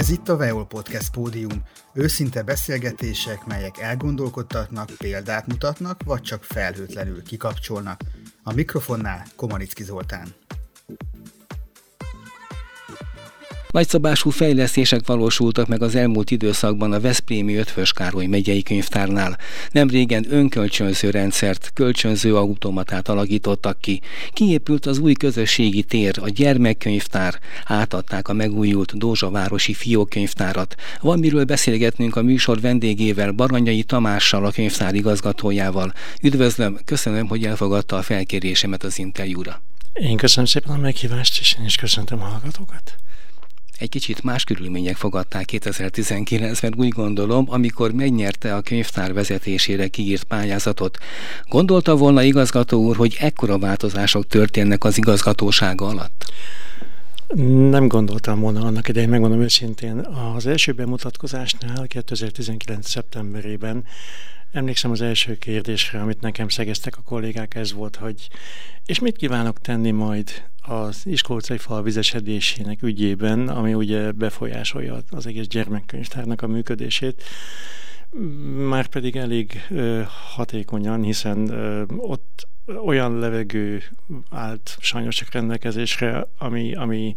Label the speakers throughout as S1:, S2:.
S1: Ez itt a Veol Podcast pódium. Őszinte beszélgetések, melyek elgondolkodtatnak, példát mutatnak, vagy csak felhőtlenül kikapcsolnak. A mikrofonnál Komanicki Zoltán.
S2: Nagyszabású fejlesztések valósultak meg az elmúlt időszakban a Veszprémi Ötvös Károly megyei könyvtárnál. Nem régen önkölcsönző rendszert, kölcsönző automatát alakítottak ki. Kiépült az új közösségi tér, a gyermekkönyvtár, átadták a megújult Dózsavárosi fiókönyvtárat. Van miről beszélgetnünk a műsor vendégével, Baranyai Tamással, a könyvtár igazgatójával. Üdvözlöm, köszönöm, hogy elfogadta a felkérésemet az interjúra.
S3: Én köszönöm szépen a meghívást, és én is köszöntöm a hallgatókat
S2: egy kicsit más körülmények fogadták 2019-ben, úgy gondolom, amikor megnyerte a könyvtár vezetésére kiírt pályázatot. Gondolta volna igazgató úr, hogy ekkora változások történnek az igazgatósága alatt?
S3: Nem gondoltam volna annak idején, megmondom őszintén. Az első bemutatkozásnál 2019. szeptemberében Emlékszem az első kérdésre, amit nekem szegeztek a kollégák, ez volt, hogy és mit kívánok tenni majd az Iskolcai fal vizesedésének ügyében, ami ugye befolyásolja az egész gyermekkönyvtárnak a működését, már pedig elég ö, hatékonyan, hiszen ö, ott olyan levegő állt sajnos csak rendelkezésre, ami, ami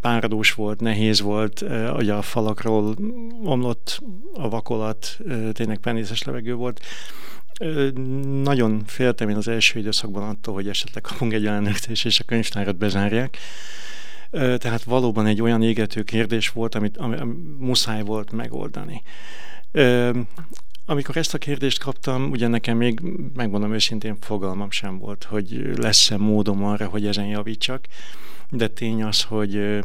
S3: páradós volt, nehéz volt, ugye a falakról omlott a vakolat, tényleg penészes levegő volt. Nagyon féltem én az első időszakban attól, hogy esetleg kapunk egy ellenőrzést, és a könyvtárat bezárják. Tehát valóban egy olyan égető kérdés volt, amit, amit muszáj volt megoldani. Amikor ezt a kérdést kaptam, ugye nekem még, megmondom őszintén, fogalmam sem volt, hogy lesz-e módom arra, hogy ezen javítsak, de tény az, hogy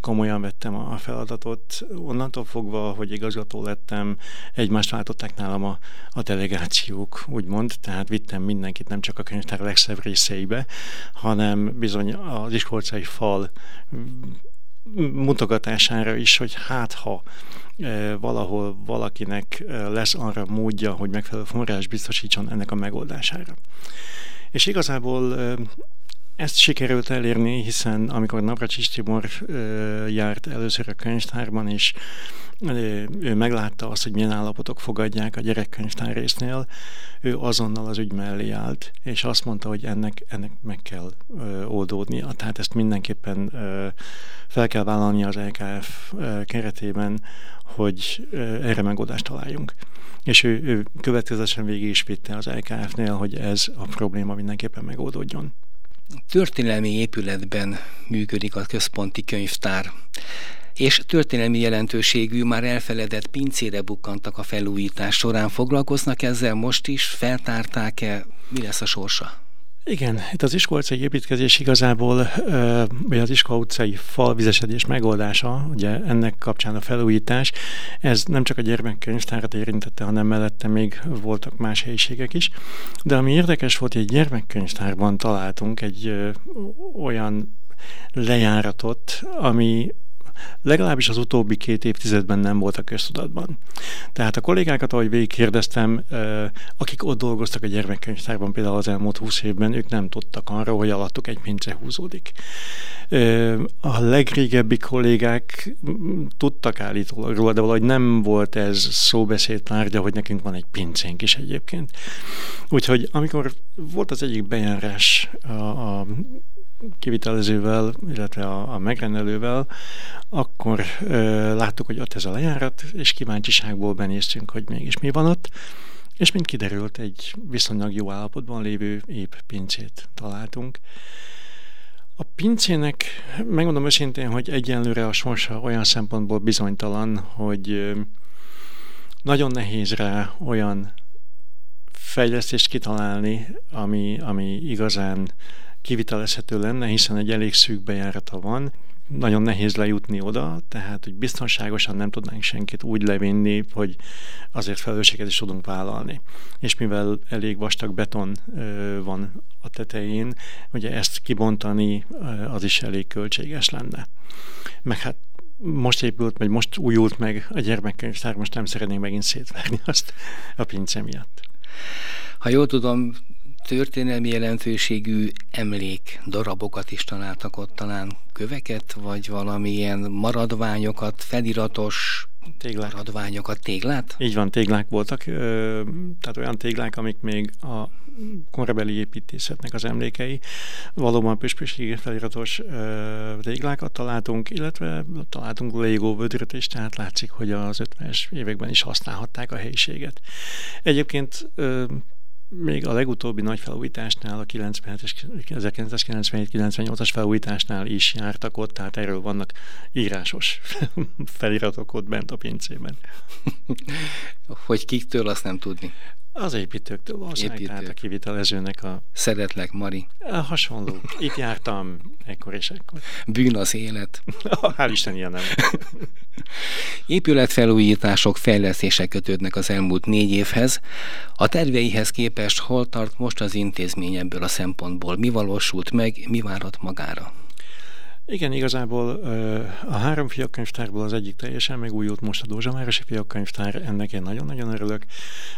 S3: komolyan vettem a feladatot. Onnantól fogva, hogy igazgató lettem, egymást váltották nálam a, a delegációk, úgymond, tehát vittem mindenkit, nem csak a könyvtár legszebb részeibe, hanem bizony az iskolcai fal mutogatására is, hogy hát ha valahol valakinek lesz arra módja, hogy megfelelő forrás biztosítson ennek a megoldására. És igazából ezt sikerült elérni, hiszen amikor Navracsis Tibor járt először a könyvtárban, és ő meglátta azt, hogy milyen állapotok fogadják a gyerekkönyvtár résznél, ő azonnal az ügy mellé állt, és azt mondta, hogy ennek, ennek meg kell ö, oldódnia. Tehát ezt mindenképpen fel kell vállalni az LKF keretében, hogy ö, erre megoldást találjunk. És ő, ő következetesen végig is vitte az LKF-nél, hogy ez a probléma mindenképpen megoldódjon.
S2: Történelmi épületben működik a központi könyvtár és történelmi jelentőségű, már elfeledett pincére bukkantak a felújítás során. Foglalkoznak ezzel most is? Feltárták-e? Mi lesz a sorsa?
S3: Igen, itt az iskolcai építkezés igazából, vagy az iskola utcai falvizesedés megoldása, ugye ennek kapcsán a felújítás, ez nem csak a gyermekkönyvtárat érintette, hanem mellette még voltak más helyiségek is. De ami érdekes volt, hogy egy gyermekkönyvtárban találtunk egy olyan lejáratot, ami legalábbis az utóbbi két évtizedben nem voltak köztudatban. Tehát a kollégákat, ahogy végigkérdeztem, akik ott dolgoztak a gyermekkönyvtárban például az elmúlt húsz évben, ők nem tudtak arról, hogy alattuk egy pince húzódik. A legrégebbi kollégák tudtak állítólag róla, de valahogy nem volt ez szóbeszéd tárgya, hogy nekünk van egy pincénk is egyébként. Úgyhogy amikor volt az egyik bejárás a, a kivitelezővel, illetve a, a megrendelővel, akkor ö, láttuk, hogy ott ez a lejárat, és kíváncsiságból benéztünk, hogy mégis mi van ott, és mint kiderült, egy viszonylag jó állapotban lévő épp pincét találtunk. A pincének, megmondom őszintén, hogy egyenlőre a sorsa olyan szempontból bizonytalan, hogy nagyon nehéz rá olyan fejlesztést kitalálni, ami, ami igazán kivitelezhető lenne, hiszen egy elég szűk bejárata van. Nagyon nehéz lejutni oda, tehát hogy biztonságosan nem tudnánk senkit úgy levinni, hogy azért felelősséget is tudunk vállalni. És mivel elég vastag beton van a tetején, ugye ezt kibontani az is elég költséges lenne. Meg hát most épült, vagy most újult meg a gyermekkönyvtár, most nem szeretnénk megint szétverni azt a pince miatt.
S2: Ha jól tudom, történelmi jelentőségű emlék darabokat is találtak ott, talán köveket, vagy valamilyen maradványokat, feliratos téglák. maradványokat, téglát?
S3: Így van, téglák voltak, tehát olyan téglák, amik még a korabeli építészetnek az emlékei. Valóban püspösségi feliratos téglákat találtunk, illetve találtunk Lego vödröt is, tehát látszik, hogy az 50-es években is használhatták a helyiséget. Egyébként még a legutóbbi nagy felújításnál, a 97-es, 1997-98-as felújításnál is jártak ott, tehát erről vannak írásos feliratok ott bent a pincében.
S2: Hogy kiktől, azt nem tudni.
S3: Az építőktől valószínűleg, Építők. tehát a kivitelezőnek a...
S2: Szeretlek, Mari.
S3: A hasonló. Itt jártam ekkor és ekkor.
S2: Bűn az élet.
S3: Hál' Isten, ilyen nem.
S2: Épületfelújítások, fejlesztések kötődnek az elmúlt négy évhez. A terveihez képest hol tart most az intézmény ebből a szempontból? Mi valósult meg, mi várat magára?
S3: Igen, igazából a három fiakkönyvtárból az egyik teljesen megújult most a Dózsavárosi fiakkönyvtár, ennek én nagyon-nagyon örülök.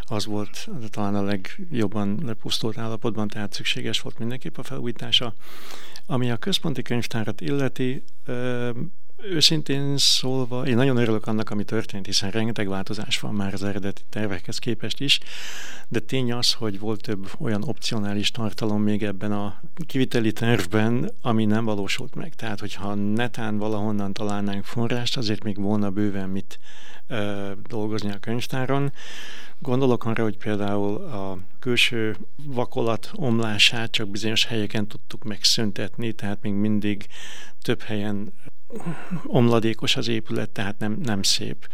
S3: Az volt talán a legjobban lepusztult állapotban, tehát szükséges volt mindenképp a felújítása. Ami a központi könyvtárat illeti, Őszintén szólva, én nagyon örülök annak, ami történt, hiszen rengeteg változás van már az eredeti tervekhez képest is, de tény az, hogy volt több olyan opcionális tartalom még ebben a kiviteli tervben, ami nem valósult meg. Tehát, hogyha netán valahonnan találnánk forrást, azért még volna bőven mit ö, dolgozni a könyvtáron. Gondolok arra, hogy például a külső vakolat omlását csak bizonyos helyeken tudtuk megszüntetni, tehát még mindig több helyen omladékos az épület, tehát nem, nem szép.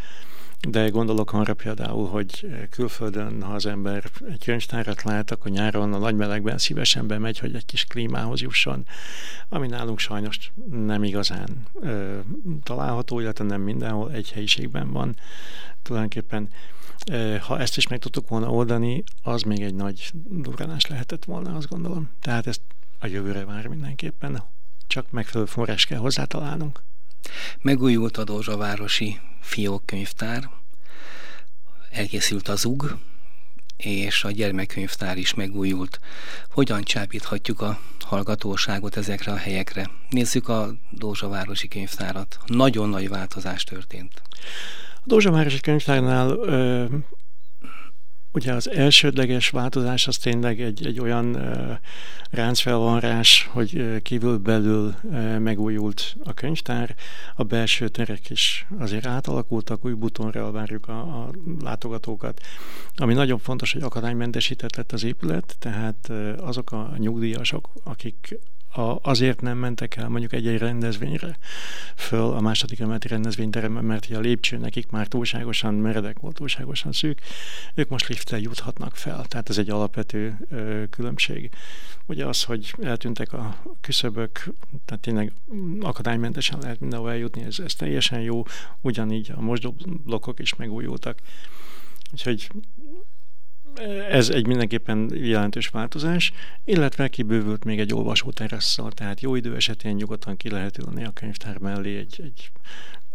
S3: De gondolok arra például, hogy külföldön, ha az ember egy könyvtárat lát, akkor nyáron a nagy melegben szívesen bemegy, hogy egy kis klímához jusson, ami nálunk sajnos nem igazán ö, található, illetve nem mindenhol egy helyiségben van. Tulajdonképpen ha ezt is meg tudtuk volna oldani, az még egy nagy durranás lehetett volna, azt gondolom. Tehát ezt a jövőre vár mindenképpen, csak megfelelő forrás kell hozzá találnunk.
S2: Megújult a Dózsavárosi fiókkönyvtár, elkészült az UG, és a gyermekkönyvtár is megújult. Hogyan csábíthatjuk a hallgatóságot ezekre a helyekre? Nézzük a Dózsavárosi könyvtárat. Nagyon nagy változás történt.
S3: A Dózsavárosi könyvtárnál ö, Ugye az elsődleges változás az tényleg egy, egy olyan ráncfelvarrás, hogy uh, kívül-belül megújult a könyvtár, a belső terek is azért átalakultak, új butonra várjuk a, a látogatókat. Ami nagyon fontos, hogy akadálymentesített lett az épület, tehát azok a nyugdíjasok, akik a, azért nem mentek el mondjuk egy-egy rendezvényre föl a második emeleti rendezvényteremben, mert a lépcső nekik már túlságosan meredek volt, túlságosan szűk, ők most lifttel juthatnak fel, tehát ez egy alapvető ö, különbség. Ugye az, hogy eltűntek a küszöbök, tehát tényleg akadálymentesen lehet mindenhol eljutni, ez, ez teljesen jó, ugyanígy a mosdóblokkok is megújultak. Úgyhogy ez egy mindenképpen jelentős változás, illetve kibővült még egy olvasó terasszal, tehát jó idő esetén nyugodtan ki lehet ülni a könyvtár mellé egy, egy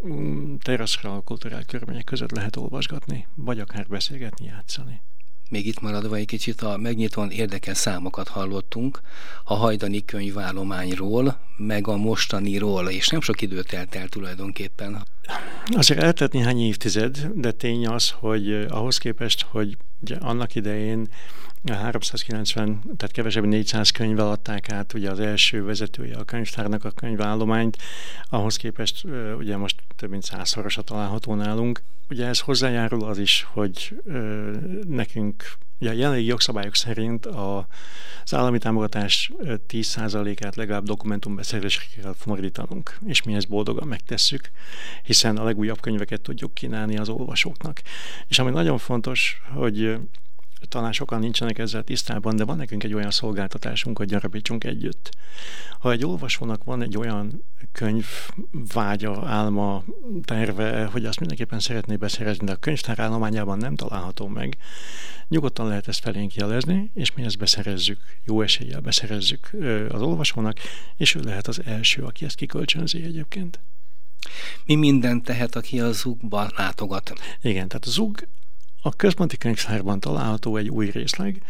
S3: mm, teraszra a kulturális körülmények között lehet olvasgatni, vagy akár beszélgetni, játszani.
S2: Még itt maradva egy kicsit a megnyitón érdekes számokat hallottunk a hajdani könyvállományról, meg a mostaniról, és nem sok időt telt el tulajdonképpen.
S3: Azért eltett néhány évtized, de tény az, hogy eh, ahhoz képest, hogy ugye annak idején 390, tehát kevesebb 400 könyvvel adták át ugye az első vezetője a könyvtárnak a könyvállományt, ahhoz képest eh, ugye most több mint százszorosa található nálunk. Ugye ez hozzájárul az is, hogy ö, nekünk ugye a jelenlegi jogszabályok szerint a, az állami támogatás 10%-át legalább dokumentumbeszerzésre kell fordítanunk, és mi ezt boldogan megtesszük, hiszen a legújabb könyveket tudjuk kínálni az olvasóknak. És ami nagyon fontos, hogy talán sokan nincsenek ezzel tisztában, de van nekünk egy olyan szolgáltatásunk, hogy gyarapítsunk együtt. Ha egy olvasónak van egy olyan könyv vágya, álma, terve, hogy azt mindenképpen szeretné beszerezni, de a könyvtár állományában nem található meg, nyugodtan lehet ezt felénk jelezni, és mi ezt beszerezzük, jó eséllyel beszerezzük az olvasónak, és ő lehet az első, aki ezt kikölcsönzi egyébként.
S2: Mi mindent tehet, aki a ZUG-ba látogat?
S3: Igen, tehát a ZUG a központi könyvtárban található egy új részleg,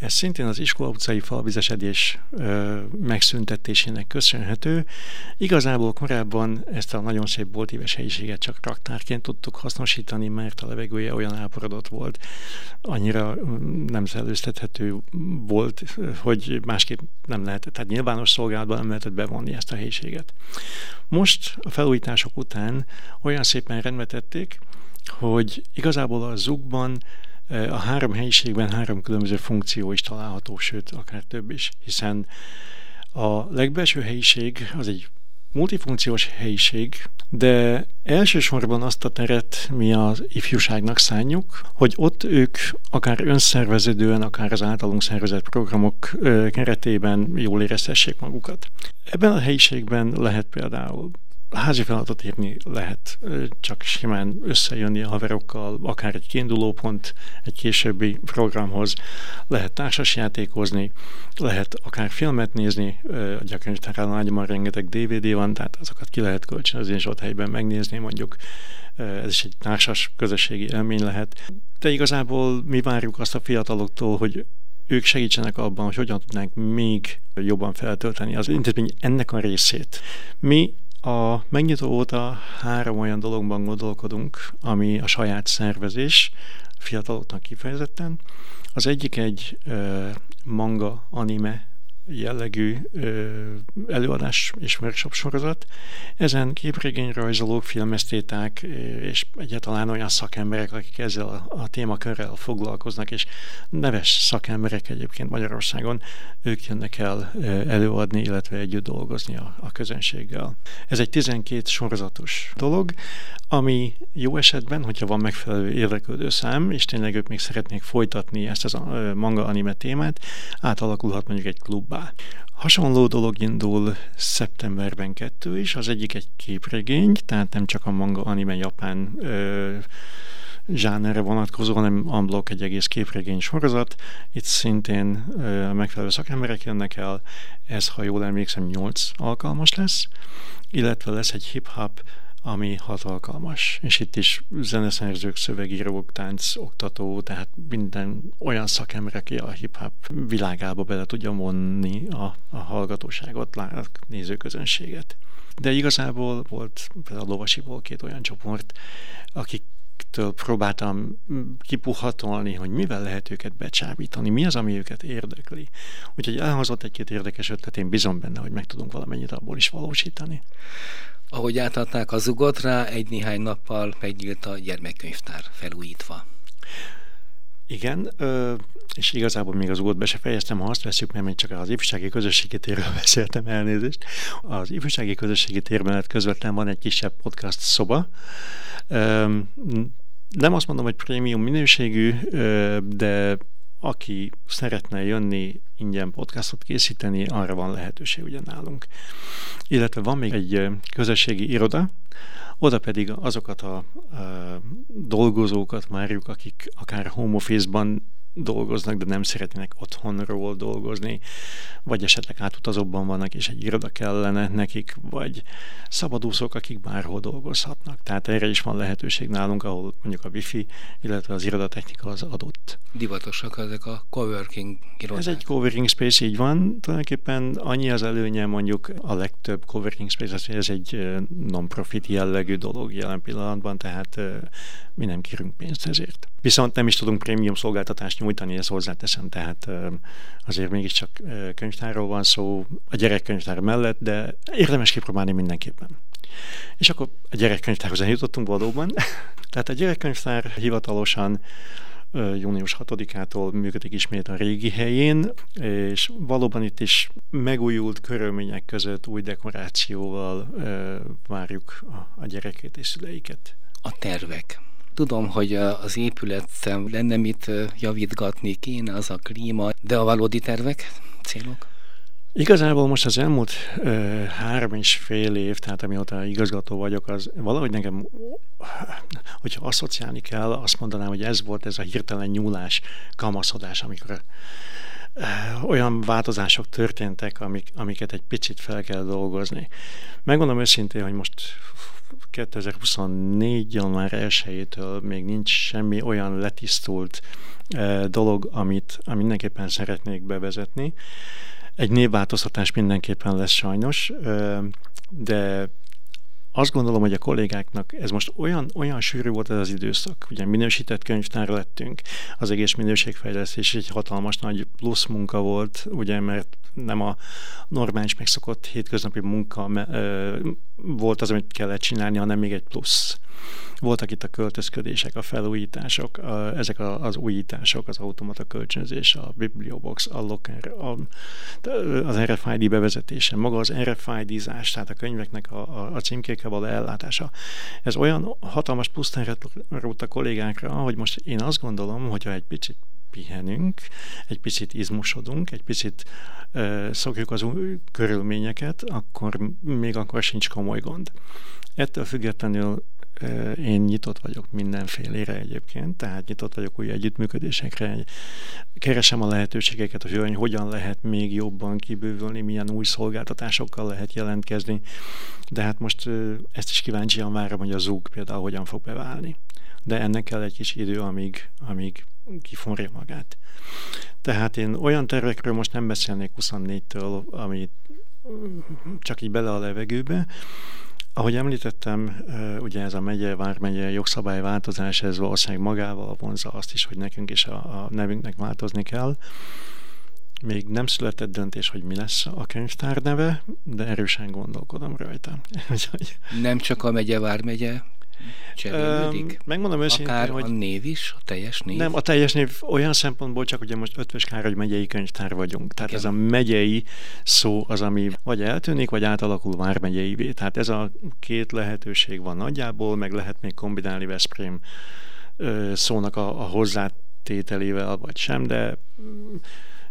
S3: Ez szintén az iskola utcai falvizesedés ö, megszüntetésének köszönhető. Igazából korábban ezt a nagyon szép boltíves helyiséget csak raktárként tudtuk hasznosítani, mert a levegője olyan elporodott volt, annyira nem szellőztethető volt, hogy másképp nem lehetett, tehát nyilvános szolgálatban nem lehetett bevonni ezt a helyiséget. Most a felújítások után olyan szépen rendbetették, hogy igazából a zugban a három helyiségben három különböző funkció is található, sőt, akár több is, hiszen a legbelső helyiség az egy multifunkciós helyiség, de elsősorban azt a teret mi az ifjúságnak szánjuk, hogy ott ők akár önszerveződően, akár az általunk szervezett programok keretében jól érezhessék magukat. Ebben a helyiségben lehet például házi feladatot írni lehet, csak simán összejönni a haverokkal, akár egy kiindulópont egy későbbi programhoz, lehet társasjátékozni, lehet akár filmet nézni, a gyakorlatilag ágyamon rengeteg DVD van, tehát azokat ki lehet kölcsönözni, és ott helyben megnézni, mondjuk ez is egy társas közösségi élmény lehet. De igazából mi várjuk azt a fiataloktól, hogy ők segítsenek abban, hogy hogyan tudnánk még jobban feltölteni az intézmény ennek a részét. Mi a megnyitó óta három olyan dologban gondolkodunk, ami a saját szervezés, fiataloknak kifejezetten. Az egyik egy manga, anime jellegű előadás és workshop sorozat. Ezen képregényrajzolók, filmesztéták és egyáltalán olyan szakemberek, akik ezzel a, témakörrel foglalkoznak, és neves szakemberek egyébként Magyarországon, ők jönnek el előadni, illetve együtt dolgozni a, a közönséggel. Ez egy 12 sorozatos dolog, ami jó esetben, hogyha van megfelelő érdeklődő szám, és tényleg ők még szeretnék folytatni ezt az manga anime témát, átalakulhat mondjuk egy klubbá. Hasonló dolog indul szeptemberben kettő is, az egyik egy képregény, tehát nem csak a manga anime japán ö, zsánerre vonatkozó, hanem unblock egy egész képregény sorozat. Itt szintén a megfelelő szakemberek jönnek el, ez, ha jól emlékszem, 8 alkalmas lesz, illetve lesz egy hip-hop ami hat alkalmas. És itt is zeneszerzők, szövegírók, tánc, oktató, tehát minden olyan szakember, aki a hip-hop világába bele tudja vonni a, a hallgatóságot, a nézőközönséget. De igazából volt például a Lovasiból két olyan csoport, akik től próbáltam kipuhatolni, hogy mivel lehet őket becsábítani, mi az, ami őket érdekli. Úgyhogy elhozott egy-két érdekes ötlet, én bizony benne, hogy meg tudunk valamennyit abból is valósítani.
S2: Ahogy átadták a zugot rá, egy néhány nappal megnyílt a gyermekkönyvtár felújítva.
S3: Igen, és igazából még az zugot be se fejeztem, ha azt veszük, mert még csak az ifjúsági közösségi térről beszéltem elnézést. Az ifjúsági közösségi térben hát közvetlen van egy kisebb podcast szoba. Nem azt mondom, hogy prémium minőségű, de aki szeretne jönni ingyen podcastot készíteni, arra van lehetőség ugye nálunk. Illetve van még egy közösségi iroda, oda pedig azokat a, a dolgozókat várjuk, akik akár home office-ban dolgoznak, de nem szeretnének otthonról dolgozni, vagy esetleg átutazóban vannak, és egy iroda kellene nekik, vagy szabadúszók, akik bárhol dolgozhatnak. Tehát erre is van lehetőség nálunk, ahol mondjuk a wifi, illetve az irodatechnika az adott.
S2: Divatosak ezek a coworking irodák.
S3: Ez egy coworking space, így van. Tulajdonképpen annyi az előnye mondjuk a legtöbb coworking space, hogy ez egy non-profit jellegű dolog jelen pillanatban, tehát mi nem kérünk pénzt ezért. Viszont nem is tudunk prémium szolgáltatást nyújtani, ezt hozzáteszem, tehát azért mégiscsak könyvtárról van szó, a gyerekkönyvtár mellett, de érdemes kipróbálni mindenképpen. És akkor a gyerekkönyvtárhoz eljutottunk valóban. tehát a gyerekkönyvtár hivatalosan június 6-ától működik ismét a régi helyén, és valóban itt is megújult körülmények között új dekorációval várjuk a, gyerekét és szüleiket.
S2: A tervek. Tudom, hogy az épület lenne mit javítgatni kéne, az a klíma, de a valódi tervek, célok?
S3: Igazából most az elmúlt ö, három és fél év, tehát amióta igazgató vagyok, az valahogy nekem, hogyha asszociálni kell, azt mondanám, hogy ez volt ez a hirtelen nyúlás, kamaszodás, amikor olyan változások történtek, amik, amiket egy picit fel kell dolgozni. Megmondom őszintén, hogy most 2024. január 1-től még nincs semmi olyan letisztult dolog, amit, mindenképpen szeretnék bevezetni. Egy névváltoztatás mindenképpen lesz sajnos, de azt gondolom, hogy a kollégáknak ez most olyan, olyan sűrű volt ez az időszak, ugye minősített könyvtár lettünk, az egész minőségfejlesztés egy hatalmas nagy plusz munka volt, ugye, mert nem a normális megszokott hétköznapi munka volt az, amit kellett csinálni, hanem még egy plusz. Voltak itt a költözködések, a felújítások, a, ezek a, az újítások, az automata kölcsönzés, a Bibliobox, a Locker, a, az RFID bevezetése, maga az RFID-zás, tehát a könyveknek a, a, a címkékkel való ellátása. Ez olyan hatalmas pusztánret a kollégákra, hogy most én azt gondolom, hogyha egy picit pihenünk, egy picit izmosodunk, egy picit uh, szokjuk az új körülményeket, akkor még akkor sincs komoly gond. Ettől függetlenül én nyitott vagyok mindenfélére egyébként, tehát nyitott vagyok új együttműködésekre, keresem a lehetőségeket, hogy hogyan lehet még jobban kibővülni, milyen új szolgáltatásokkal lehet jelentkezni, de hát most ezt is kíváncsian várom, hogy a Zug például hogyan fog beválni. De ennek kell egy kis idő, amíg, amíg kiforja magát. Tehát én olyan tervekről most nem beszélnék 24-től, amit csak így bele a levegőbe, ahogy említettem, ugye ez a megye, vármegye jogszabályváltozás, ez valószínűleg magával vonza azt is, hogy nekünk is a, a nevünknek változni kell. Még nem született döntés, hogy mi lesz a könyvtár neve, de erősen gondolkodom rajta.
S2: nem csak a megye, vármegye cserélődik?
S3: Megmondom őszintén,
S2: Akár
S3: hogy...
S2: a név is, a teljes név?
S3: Nem, a teljes név olyan szempontból csak, ugye most Ötvös Károly megyei könyvtár vagyunk. Tehát Igen. ez a megyei szó az, ami vagy eltűnik, vagy átalakul vármegyeivé. Tehát ez a két lehetőség van nagyjából, meg lehet még kombinálni Veszprém szónak a, a hozzátételével, vagy sem, de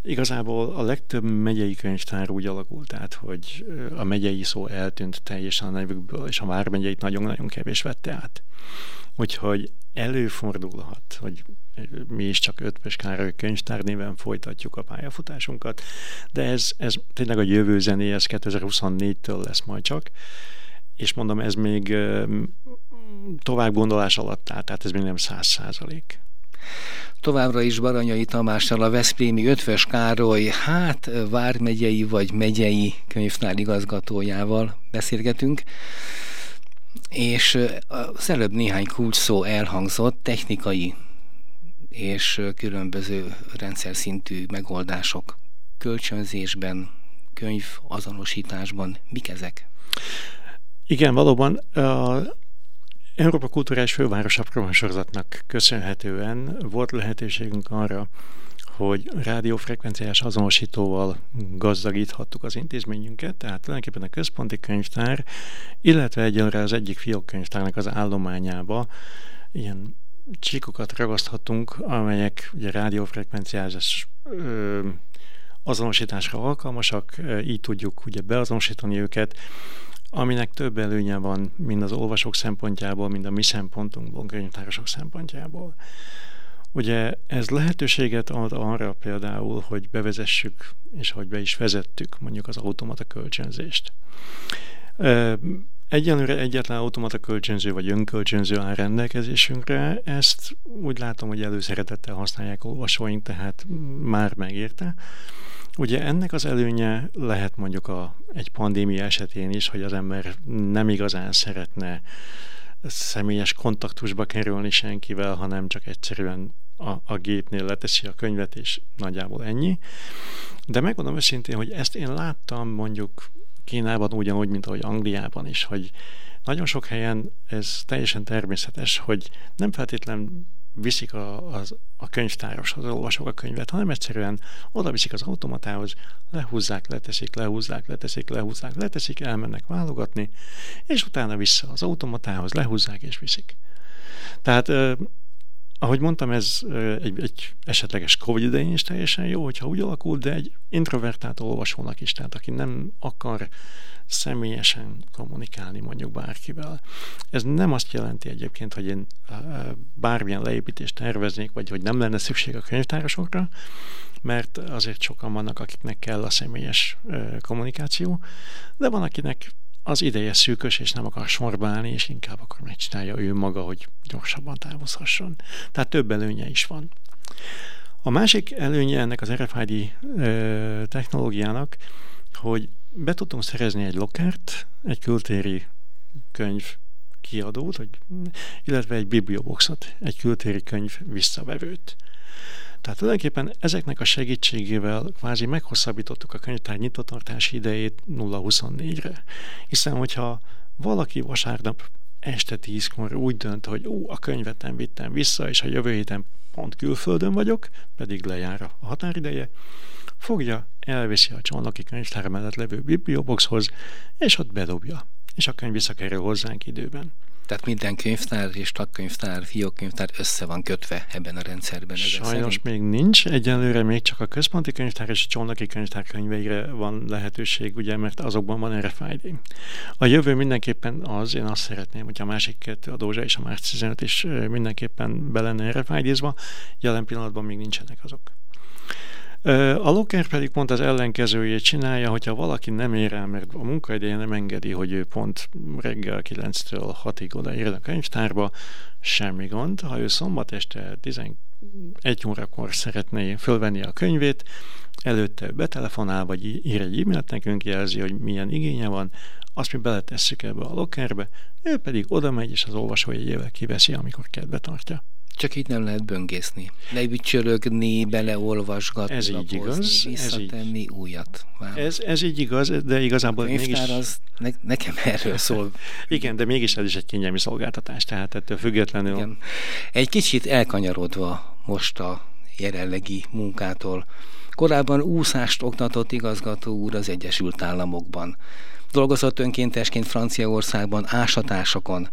S3: Igazából a legtöbb megyei könyvtár úgy alakult át, hogy a megyei szó eltűnt teljesen a nevükből, és a vármegyeit nagyon-nagyon kevés vette át. Úgyhogy előfordulhat, hogy mi is csak Ötvös Károly könyvtár néven folytatjuk a pályafutásunkat, de ez, ez tényleg a jövő zené, ez 2024-től lesz majd csak, és mondom, ez még tovább gondolás alatt áll, tehát ez még nem száz százalék.
S2: Továbbra is Baranyai Tamással a Veszprémi Ötvös Károly, hát vármegyei vagy megyei könyvtár igazgatójával beszélgetünk és az előbb néhány kulcs szó elhangzott, technikai és különböző rendszer szintű megoldások kölcsönzésben, könyv azonosításban. Mik ezek?
S3: Igen, valóban Európa Kulturális Fővárosa sorozatnak köszönhetően volt lehetőségünk arra, hogy rádiófrekvenciás azonosítóval gazdagíthattuk az intézményünket, tehát tulajdonképpen a központi könyvtár, illetve egyelőre az egyik fiókkönyvtárnak az állományába ilyen csíkokat ragaszthatunk, amelyek ugye rádiófrekvenciás azonosításra alkalmasak, így tudjuk ugye beazonosítani őket, aminek több előnye van, mind az olvasók szempontjából, mind a mi szempontunkból, könyvtárosok szempontjából. Ugye ez lehetőséget ad arra például, hogy bevezessük, és hogy be is vezettük mondjuk az automata kölcsönzést. Egyelőre egyetlen automata kölcsönző vagy önkölcsönző áll rendelkezésünkre, ezt úgy látom, hogy előszeretettel használják olvasóink, tehát már megérte. Ugye ennek az előnye lehet mondjuk a, egy pandémia esetén is, hogy az ember nem igazán szeretne személyes kontaktusba kerülni senkivel, hanem csak egyszerűen a, a gépnél leteszi a könyvet, és nagyjából ennyi. De megmondom őszintén, hogy ezt én láttam mondjuk Kínában ugyanúgy, mint ahogy Angliában is, hogy nagyon sok helyen ez teljesen természetes, hogy nem feltétlenül viszik a, az, a könyvtároshoz, az olvasók a könyvet, hanem egyszerűen oda viszik az automatához, lehúzzák, leteszik, lehúzzák, leteszik, lehúzzák, leteszik, elmennek válogatni, és utána vissza az automatához, lehúzzák és viszik. Tehát ahogy mondtam, ez egy, egy esetleges Covid idején is teljesen jó, hogyha úgy alakul, de egy introvertált olvasónak is, tehát aki nem akar személyesen kommunikálni mondjuk bárkivel. Ez nem azt jelenti egyébként, hogy én bármilyen leépítést terveznék, vagy hogy nem lenne szükség a könyvtárosokra, mert azért sokan vannak, akiknek kell a személyes kommunikáció, de van, akinek az ideje szűkös, és nem akar sorba állni, és inkább akar megcsinálja ő maga, hogy gyorsabban távozhasson. Tehát több előnye is van. A másik előnye ennek az RFID ö, technológiának, hogy be tudtunk szerezni egy lokert, egy kültéri könyv kiadót, illetve egy biblioboxot, egy kültéri könyv visszavevőt. Tehát tulajdonképpen ezeknek a segítségével kvázi meghosszabbítottuk a könyvtár nyitottartási idejét 0-24-re. Hiszen, hogyha valaki vasárnap este tízkor úgy dönt, hogy ó, a könyvet nem vittem vissza, és a jövő héten pont külföldön vagyok, pedig lejár a határideje, fogja, elviszi a csónoki könyvtár mellett levő biblioboxhoz, és ott bedobja, és a könyv visszakerül hozzánk időben.
S2: Tehát minden könyvtár és tagkönyvtár, fiókkönyvtár össze van kötve ebben a rendszerben.
S3: Sajnos még nincs. Egyelőre még csak a központi könyvtár és a csónaki könyvtár könyveire van lehetőség, ugye, mert azokban van RFID. A jövő mindenképpen az, én azt szeretném, hogy a másik kettő, a Dózsa és a Márc 15 is mindenképpen be lenne RFID-zva. Jelen pillanatban még nincsenek azok. A Locker pedig pont az ellenkezőjét csinálja, hogyha valaki nem ér el, mert a munkaideje nem engedi, hogy ő pont reggel 9-től 6-ig odaér a könyvtárba, semmi gond. Ha ő szombat este 11 órakor szeretné fölvenni a könyvét, előtte betelefonál, vagy ír egy e-mailt nekünk, jelzi, hogy milyen igénye van, azt mi beletesszük ebbe a lockerbe, ő pedig oda megy, és az olvasójegyével kiveszi, amikor kedve tartja.
S2: Csak így nem lehet böngészni. Leücsörögni, beleolvasgatni,
S3: ez így igaz,
S2: visszatenni ez így, újat.
S3: Ez, ez így igaz, de igazából
S2: a
S3: mégis...
S2: az ne, nekem erről szól.
S3: Igen, de mégis ez is egy kényelmi szolgáltatás, tehát ettől függetlenül... Igen.
S2: Egy kicsit elkanyarodva most a jelenlegi munkától. Korábban úszást oktatott igazgató úr az Egyesült Államokban. Dolgozott önkéntesként Franciaországban ásatásokon,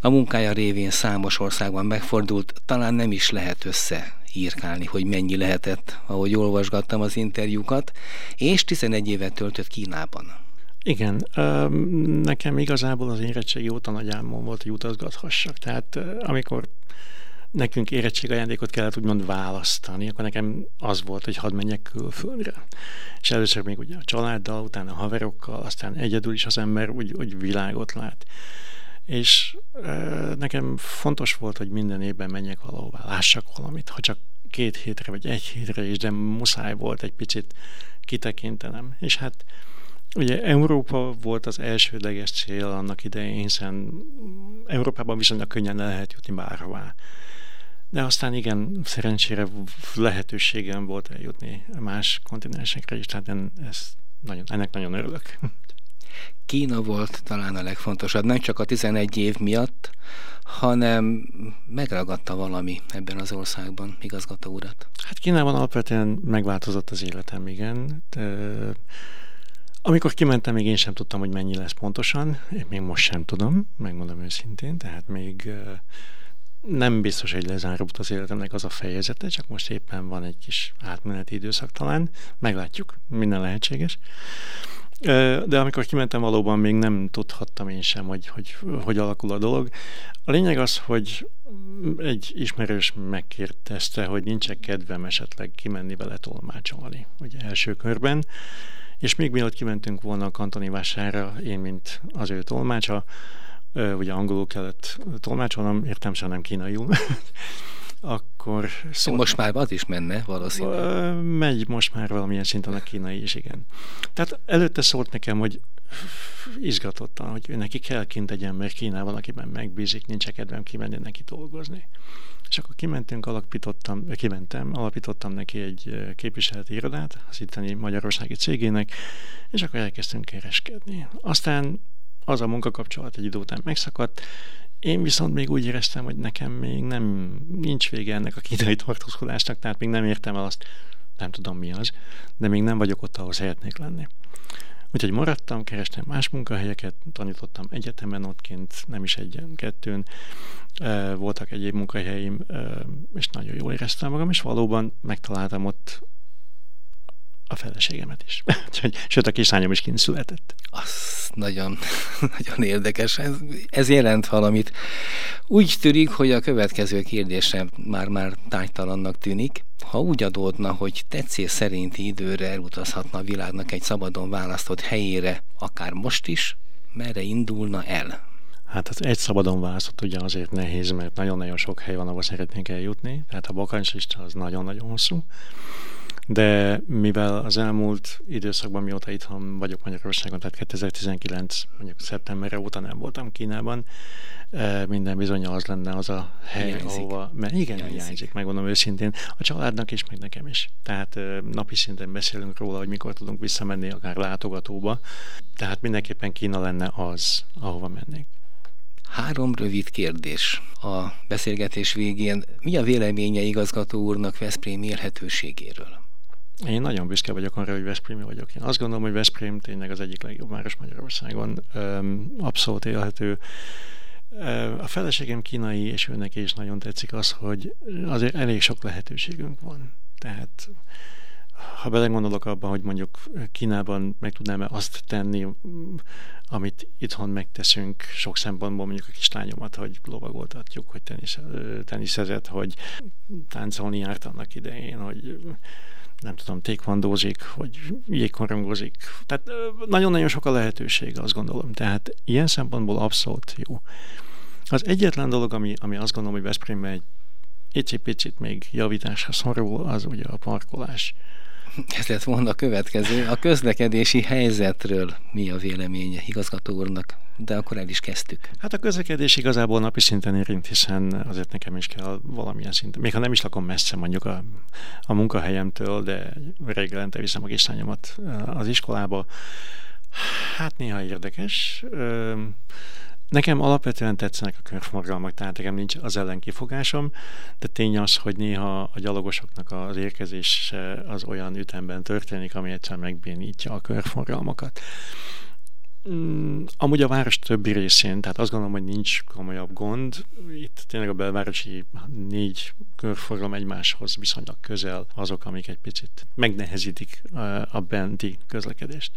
S2: a munkája révén számos országban megfordult, talán nem is lehet össze írkálni, hogy mennyi lehetett, ahogy olvasgattam az interjúkat, és 11 évet töltött Kínában.
S3: Igen, nekem igazából az érettségi óta nagy álmom volt, hogy utazgathassak. Tehát amikor nekünk érettségajándékot kellett úgymond választani, akkor nekem az volt, hogy hadd menjek külföldre. És először még ugye a családdal, utána a haverokkal, aztán egyedül is az ember úgy, úgy világot lát és nekem fontos volt, hogy minden évben menjek valahová, lássak valamit, ha csak két hétre vagy egy hétre is, de muszáj volt egy picit kitekintenem. És hát ugye Európa volt az elsődleges cél annak idején, hiszen Európában viszonylag könnyen le lehet jutni bárhová. De aztán igen, szerencsére lehetőségem volt eljutni más kontinensekre is, tehát ez nagyon, ennek nagyon örülök.
S2: Kína volt talán a legfontosabb, nem csak a 11 év miatt, hanem megragadta valami ebben az országban igazgató urat.
S3: Hát Kínában alapvetően megváltozott az életem, igen. De, amikor kimentem, még én sem tudtam, hogy mennyi lesz pontosan. Én még most sem tudom, megmondom őszintén, tehát még nem biztos, hogy lezárult az életemnek az a fejezete, csak most éppen van egy kis átmeneti időszak talán. Meglátjuk, minden lehetséges. De amikor kimentem, valóban még nem tudhattam én sem, hogy, hogy hogy alakul a dolog. A lényeg az, hogy egy ismerős megkérdezte, hogy nincs kedvem esetleg kimenni vele tolmácsolni, ugye első körben. És még mielőtt kimentünk volna a kantoni vására, én, mint az ő tolmácsa, ugye angolul kellett tolmácsolnom, értem sem nem kínaiul, akkor...
S2: Szóval most már az is menne valószínűleg.
S3: Megy most már valamilyen szinten a kínai is, igen. Tehát előtte szólt nekem, hogy izgatottan, hogy neki kell kint egy ember Kínában, akiben megbízik, nincs kedvem kimenni neki dolgozni. És akkor kimentünk, alapítottam, kimentem, alapítottam neki egy képviseleti irodát az itteni magyarországi cégének, és akkor elkezdtünk kereskedni. Aztán az a munkakapcsolat egy idő után megszakadt, én viszont még úgy éreztem, hogy nekem még nem, nincs vége ennek a kínai tartózkodásnak, tehát még nem értem el azt, nem tudom mi az, de még nem vagyok ott, ahol szeretnék lenni. Úgyhogy maradtam, kerestem más munkahelyeket, tanítottam egyetemen ottként, nem is egyen, kettőn. Voltak egyéb munkahelyeim, és nagyon jól éreztem magam, és valóban megtaláltam ott a feleségemet is. Sőt, a kislányom is kint született.
S2: Az nagyon, nagyon érdekes. Ez, ez jelent valamit. Úgy tűnik, hogy a következő kérdésem már-már tájtalannak tűnik. Ha úgy adódna, hogy tetszés szerinti időre elutazhatna a világnak egy szabadon választott helyére, akár most is, merre indulna el?
S3: Hát az egy szabadon választott ugye azért nehéz, mert nagyon-nagyon sok hely van, ahol szeretnénk eljutni, tehát a bakancslista az nagyon-nagyon hosszú de mivel az elmúlt időszakban, mióta itthon vagyok Magyarországon, tehát 2019 mondjuk szeptemberre óta nem voltam Kínában, eh, minden bizony az lenne az a hely, hiányzik. ahova, mert igen, hiányzik. hiányzik, megmondom őszintén, a családnak is, meg nekem is. Tehát eh, napi szinten beszélünk róla, hogy mikor tudunk visszamenni akár látogatóba, tehát mindenképpen Kína lenne az, ahova mennék.
S2: Három rövid kérdés a beszélgetés végén. Mi a véleménye igazgató úrnak Veszprém élhetőségéről?
S3: Én nagyon büszke vagyok arra, hogy Veszprémi vagyok. Én azt gondolom, hogy Veszprém tényleg az egyik legjobb város Magyarországon. Abszolút élhető. A feleségem kínai, és őnek is nagyon tetszik az, hogy azért elég sok lehetőségünk van. Tehát ha belegondolok abban, hogy mondjuk Kínában meg tudnám-e azt tenni, amit itthon megteszünk sok szempontból, mondjuk a kislányomat, hogy lovagoltatjuk, hogy tenisz, teniszezett, hogy táncolni járt annak idején, hogy nem tudom, tékvandózik, vagy jégkorongozik. Tehát nagyon-nagyon sok a lehetőség, azt gondolom. Tehát ilyen szempontból abszolút jó. Az egyetlen dolog, ami, ami azt gondolom, hogy Veszprémben egy picit még javításra szorul, az ugye a parkolás.
S2: Ez lett volna a következő. A közlekedési helyzetről mi a véleménye igazgató úrnak? De akkor el is kezdtük.
S3: Hát a közlekedés igazából napi szinten érint, hiszen azért nekem is kell valamilyen szinten. Még ha nem is lakom messze mondjuk a, a munkahelyemtől, de reggelente viszem a kislányomat az iskolába. Hát néha érdekes. Nekem alapvetően tetszenek a körforgalmak, tehát nekem nincs az ellen kifogásom, de tény az, hogy néha a gyalogosoknak az érkezése az olyan ütemben történik, ami egyszer megbénítja a körforgalmakat. Mm, amúgy a város többi részén, tehát azt gondolom, hogy nincs komolyabb gond. Itt tényleg a belvárosi négy körforgalom egymáshoz viszonylag közel azok, amik egy picit megnehezítik a benti közlekedést.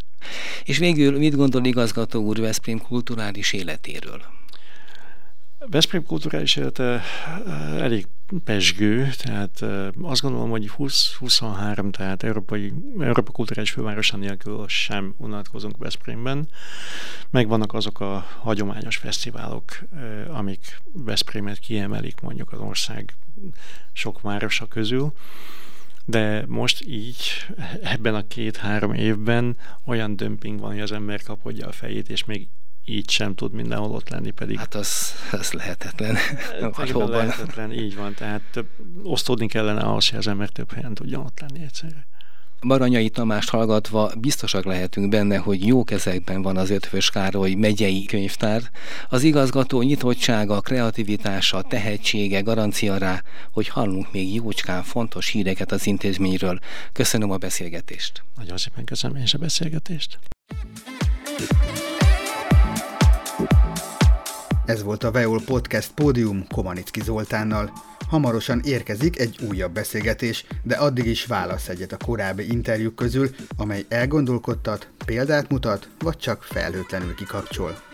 S2: És végül mit gondol igazgató úr Veszprém kulturális életéről?
S3: Veszprém kulturális élete elég pesgő, tehát azt gondolom, hogy 20-23, tehát Európai, Európa kulturális fővárosa nélkül sem unatkozunk Veszprémben. Megvannak azok a hagyományos fesztiválok, amik Veszprémet kiemelik mondjuk az ország sok városa közül de most így ebben a két-három évben olyan dömping van, hogy az ember kapodja a fejét, és még így sem tud mindenhol ott lenni, pedig...
S2: Hát az, az lehetetlen.
S3: lehetetlen, így van, tehát több, osztódni kellene ahhoz, hogy az ember több helyen tudjon ott lenni egyszerre.
S2: Baranyai Tamást hallgatva biztosak lehetünk benne, hogy jó kezekben van az Ötvös Károly megyei könyvtár. Az igazgató nyitottsága, kreativitása, tehetsége garancia rá, hogy hallunk még jócskán fontos híreket az intézményről. Köszönöm a beszélgetést.
S3: Nagyon szépen köszönöm én is a beszélgetést.
S1: Ez volt a Veol Podcast Pódium Komanicki Zoltánnal. Hamarosan érkezik egy újabb beszélgetés, de addig is válasz egyet a korábbi interjúk közül, amely elgondolkodtat, példát mutat, vagy csak felhőtlenül kikapcsol.